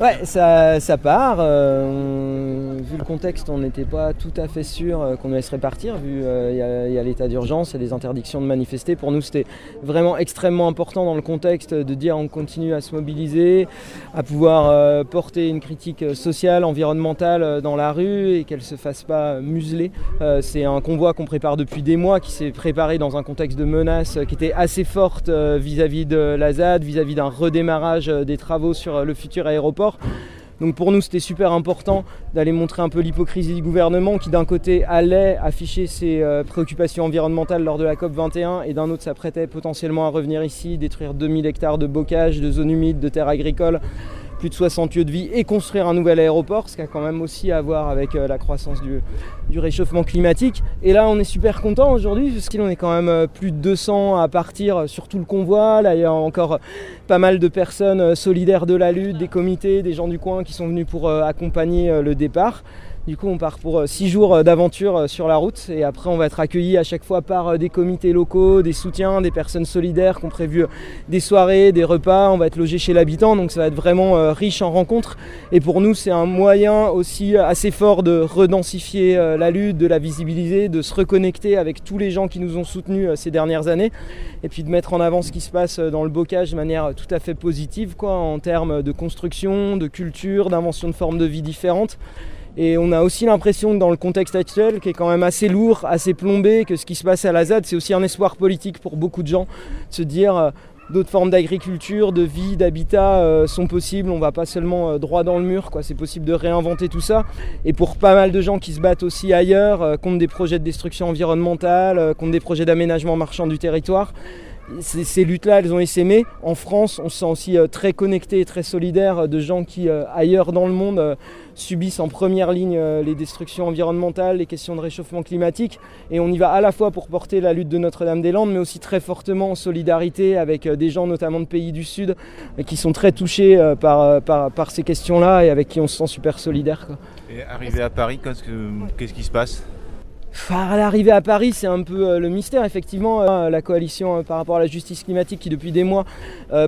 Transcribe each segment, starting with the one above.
Ouais, ça, ça part. Euh, le contexte, on n'était pas tout à fait sûr euh, qu'on allait se répartir, vu euh, il y a, l'état d'urgence, a des interdictions de manifester. Pour nous, c'était vraiment extrêmement important dans le contexte de dire on continue à se mobiliser, à pouvoir porter une critique sociale, environnementale dans la rue et qu'elle ne se fasse pas museler. C'est un convoi qu'on prépare depuis des mois, qui s'est préparé dans un contexte de menace qui était assez forte vis-à-vis de la ZAD, vis-à-vis d'un redémarrage des travaux sur le futur aéroport. Donc pour nous, c'était super important d'aller montrer un peu l'hypocrisie du gouvernement qui d'un côté allait afficher ses euh, préoccupations environnementales lors de la COP 21 et d'un autre s'apprêtait potentiellement à revenir ici, détruire 2000 hectares de bocage, de zones humides, de terres agricoles plus de 60 lieux de vie et construire un nouvel aéroport, ce qui a quand même aussi à voir avec euh, la croissance du, réchauffement climatique. Et là, on est super content aujourd'hui, parce qu'on est quand même euh, plus de 200 à partir sur tout le convoi. Là, il y a encore pas mal de personnes euh, solidaires de la lutte, des comités, des gens du coin qui sont venus pour accompagner le départ. Du coup, on part pour 6 euh, jours euh, d'aventure euh, sur la route et après, on va être accueilli à chaque fois par des comités locaux, des soutiens, des personnes solidaires qui ont prévu des soirées, des repas. On va être logé chez l'habitant, donc ça va être vraiment riche en rencontres. Et pour nous, c'est un moyen aussi assez fort de redensifier la lutte, de la visibiliser, de se reconnecter avec tous les gens qui nous ont soutenus ces dernières années et puis de mettre en avant ce qui se passe dans le bocage de manière tout à fait positive, quoi, en termes de construction, de culture, d'invention de formes de vie différentes. Et on a aussi l'impression dans le contexte actuel, qui est quand même assez lourd, assez plombé, que ce qui se passe à la ZAD, c'est aussi un espoir politique pour beaucoup de gens, de se dire euh, d'autres formes d'agriculture, de vie, d'habitat euh, sont possibles. On va pas seulement euh, droit dans le mur. C'est possible de réinventer tout ça. Et pour pas mal de gens qui se battent aussi ailleurs contre des projets de destruction environnementale, contre des projets d'aménagement marchand du territoire, ces, luttes-là, elles ont essaimé. En France, on se sent aussi très connecté et très solidaire de gens qui, ailleurs dans le monde, subissent en première ligne euh, les destructions environnementales, les questions de réchauffement climatique. Et on y va à la fois pour porter la lutte de Notre-Dame-des-Landes, mais aussi très fortement en solidarité avec euh, des gens notamment de pays du Sud euh, qui sont très touchés par, par, ces questions-là et avec qui on se sent super solidaire. Et arrivé à Paris, qu'est-ce qui se passe? L'arrivée à Paris, c'est un peu euh, le mystère. Effectivement, euh, la coalition euh, par rapport à la justice climatique qui depuis des mois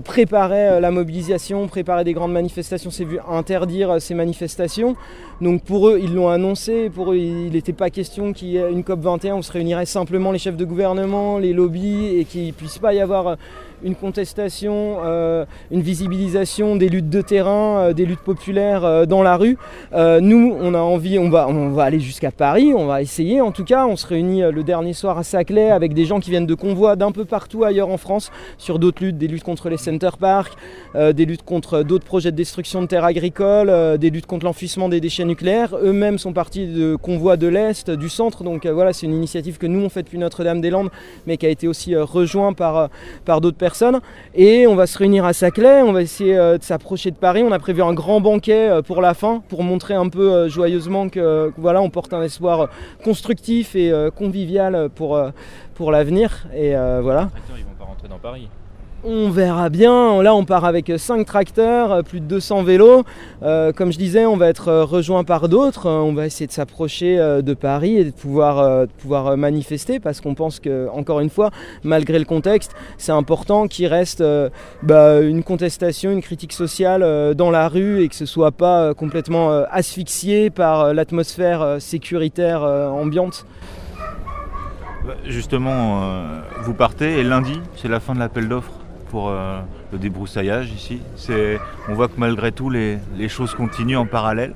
préparait la mobilisation, préparait des grandes manifestations, s'est vu interdire ces manifestations. Donc pour eux, ils l'ont annoncé. Pour eux, il n'était pas question qu'il y ait une COP 21 où se réuniraient simplement les chefs de gouvernement, les lobbies et qu'il ne puisse pas y avoir une contestation, une visibilisation des luttes de terrain, des luttes populaires dans la rue. nous, on a envie, on va, on va aller jusqu'à Paris, on va essayer tout cas. On se réunit le dernier soir à Saclay avec des gens qui viennent de convois d'un peu partout ailleurs en France sur d'autres luttes, des luttes contre les center parks, des luttes contre d'autres projets de destruction de terres agricoles, des luttes contre l'enfouissement des déchets nucléaires. Eux-mêmes sont partis de convois de l'Est, du centre. Donc voilà, c'est une initiative que nous on fait depuis Notre-Dame-des-Landes, mais qui a été aussi rejoint par, par d'autres personnes et on va se réunir à Saclay, on va essayer euh, de s'approcher de Paris. On a prévu un grand banquet euh, pour la fin, pour montrer un peu euh, joyeusement que voilà, on porte un espoir constructif et convivial pour, pour l'avenir. Et voilà. Ils vont pas rentrer dans Paris. On verra bien. Là, on part avec 5 tracteurs, plus de 200 vélos. Euh, comme je disais, on va être euh, rejoint par d'autres. Euh, on va essayer de s'approcher de Paris et de pouvoir, manifester parce qu'on pense que, encore une fois, malgré le contexte, c'est important qu'il reste bah, une contestation, une critique sociale dans la rue et que ce soit pas complètement asphyxié par l'atmosphère sécuritaire ambiante. Bah, justement, vous partez et lundi, c'est la fin de l'appel d'offres pour euh, le débroussaillage ici. On voit que malgré tout, les choses continuent en parallèle.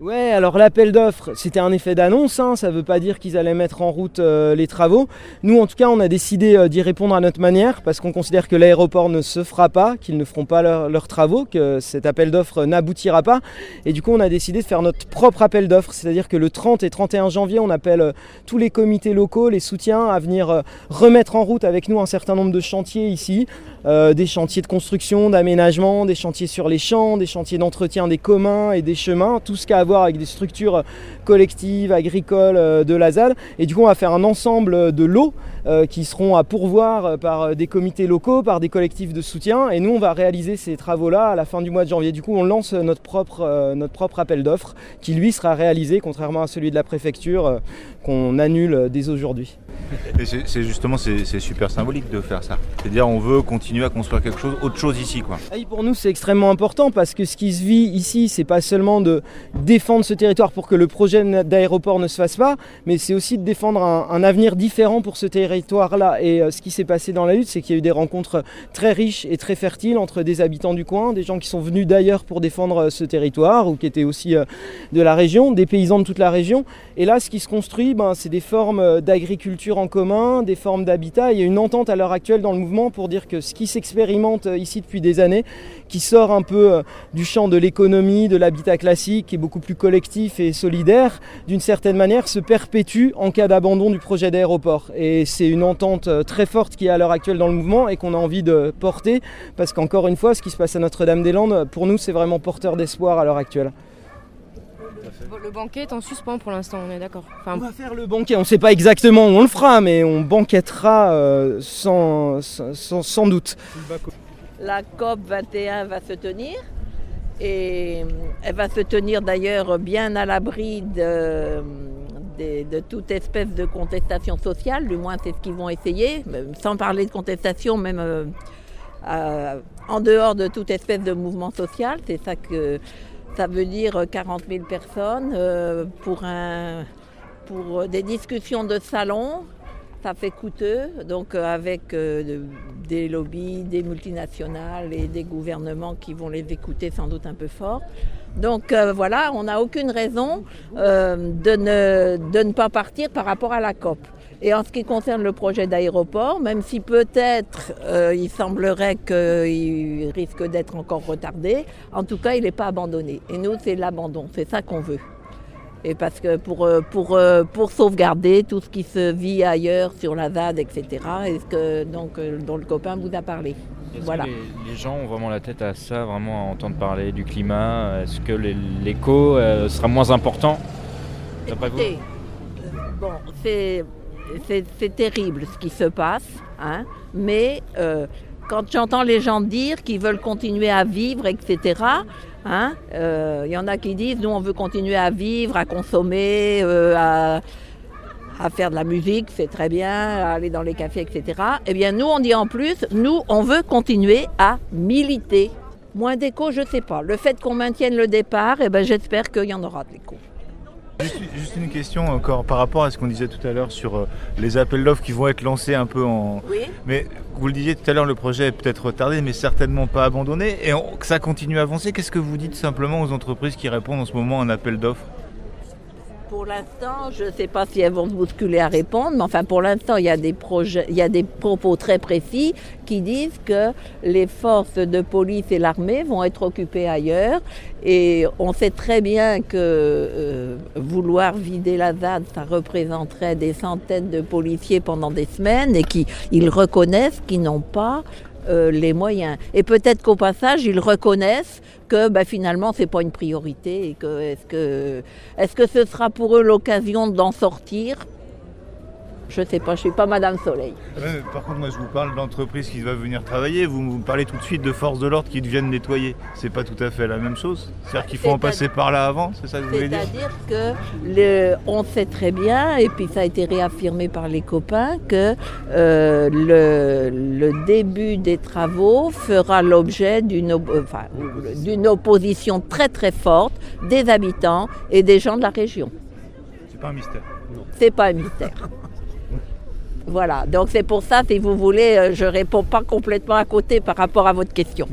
Ouais, alors l'appel d'offres, c'était un effet d'annonce, hein, ça ne veut pas dire qu'ils allaient mettre en route euh, les travaux. Nous, en tout cas, on a décidé euh, d'y répondre à notre manière parce qu'on considère que l'aéroport ne se fera pas, qu'ils ne feront pas leurs travaux, que cet appel d'offres n'aboutira pas. Et du coup, on a décidé de faire notre propre appel d'offres, c'est-à-dire que le 30 et 31 janvier, on appelle euh, tous les comités locaux, les soutiens à venir remettre en route avec nous un certain nombre de chantiers ici, des chantiers de construction, d'aménagement, des chantiers sur les champs, des chantiers d'entretien des communs et des chemins, tout ce qu'a avec des structures collectives, agricoles euh, de la ZAD. Et du coup, on va faire un ensemble de lots euh, qui seront à pourvoir par des comités locaux, par des collectifs de soutien. Et nous, on va réaliser ces travaux-là à la fin du mois de janvier. Du coup, on lance notre propre, euh, notre propre appel d'offres qui, lui, sera réalisé, contrairement à celui de la préfecture, qu'on annule dès aujourd'hui. Et c'est justement c'est super symbolique de faire ça. C'est-à-dire on veut continuer à construire quelque chose, autre chose ici quoi. Ah pour nous c'est extrêmement important parce que ce qui se vit ici c'est pas seulement de défendre ce territoire pour que le projet d'aéroport ne se fasse pas, mais c'est aussi de défendre un, avenir différent pour ce territoire-là. Et euh, ce qui s'est passé dans la lutte, c'est qu'il y a eu des rencontres très riches et très fertiles entre des habitants du coin, des gens qui sont venus d'ailleurs pour défendre euh, ce territoire ou qui étaient aussi euh, de la région, des paysans de toute la région. Et là, ce qui se construit, ben, c'est des formes d'agriculture en commun, des formes d'habitat. Il y a une entente à l'heure actuelle dans le mouvement pour dire que ce qui s'expérimente ici depuis des années, qui sort un peu du champ de l'économie, de l'habitat classique, qui est beaucoup plus collectif et solidaire, d'une certaine manière se perpétue en cas d'abandon du projet d'aéroport. Et c'est une entente très forte qui est à l'heure actuelle dans le mouvement et qu'on a envie de porter parce qu'encore une fois, ce qui se passe à Notre-Dame-des-Landes, pour nous, c'est vraiment porteur d'espoir à l'heure actuelle. le banquet est en suspens pour l'instant, on est d'accord. on va faire le banquet, on ne sait pas exactement où on le fera, mais on banquettera euh, sans, sans, doute. La COP 21 va se tenir et elle va se tenir d'ailleurs bien à l'abri de, toute espèce de contestation sociale, du moins c'est ce qu'ils vont essayer, sans parler de contestation, même euh, euh, en dehors de toute espèce de mouvement social. C'est ça que ça veut dire 40 000 personnes euh, pour des discussions de salon. Ça fait coûteux, donc euh, avec des lobbies, des multinationales et des gouvernements qui vont les écouter sans doute un peu fort. Donc voilà, on n'a aucune raison de, ne, pas partir par rapport à la COP. Et en ce qui concerne le projet d'aéroport, même si peut-être euh, il semblerait qu'il risque d'être encore retardé, en tout cas il n'est pas abandonné. Et nous, c'est l'abandon, c'est ça qu'on veut. Et parce que pour, euh, pour, euh, pour sauvegarder tout ce qui se vit ailleurs sur la ZAD, etc., et ce que, donc, dont le copain vous a parlé. Est-ce voilà. que les, gens ont vraiment la tête à ça, vraiment à entendre parler du climat? Est-ce que l'écho sera moins important? Écoutez, bon, c'est c'est terrible ce qui se passe, hein, mais euh, quand j'entends les gens dire qu'ils veulent continuer à vivre, etc., hein, euh, il y en a qui disent nous on veut continuer à vivre, à consommer, euh, à, à, faire de la musique, c'est très bien, à aller dans les cafés, etc. Eh bien nous on dit en plus, nous on veut continuer à militer. Moins d'écho, je ne sais pas. Le fait qu'on maintienne le départ, eh ben, j'espère qu'il y en aura de l'écho. Juste, une question encore par rapport à ce qu'on disait tout à l'heure sur euh, les appels d'offres qui vont être lancés un peu en. Oui. Mais vous le disiez tout à l'heure, le projet est peut-être retardé, mais certainement pas abandonné. Et que ça continue à avancer. Qu'est-ce que vous dites simplement aux entreprises qui répondent en ce moment à un appel d'offres? Pour l'instant, je ne sais pas si elles vont se bousculer à répondre, mais enfin pour l'instant, il y a des projets, il y a des propos très précis qui disent que les forces de police et l'armée vont être occupées ailleurs. Et on sait très bien que euh, vouloir vider la ZAD, ça représenterait des centaines de policiers pendant des semaines et qu'ils reconnaissent qu'ils n'ont pas euh, les moyens. Et peut-être qu'au passage, ils reconnaissent que bah, finalement, ce n'est pas une priorité et que est-ce que, est -ce que ce sera pour eux l'occasion d'en sortir? Je sais pas, je suis pas Madame Soleil. par contre, moi, je vous parle d'entreprise qui va venir travailler. Vous me parlez tout de suite de forces de l'ordre qui viennent nettoyer. C'est pas tout à fait la même chose. C'est-à-dire qu'il faut en passer par là avant. C'est ça que vous voulez dire? C'est-à-dire que on sait très bien, et puis ça a été réaffirmé par les copains, que euh, le, début des travaux fera l'objet d'une opposition très très forte des habitants et des gens de la région. C'est pas un mystère. C'est pas un mystère. Voilà, donc c'est pour ça, si vous voulez, euh, je réponds pas complètement à côté par rapport à votre question.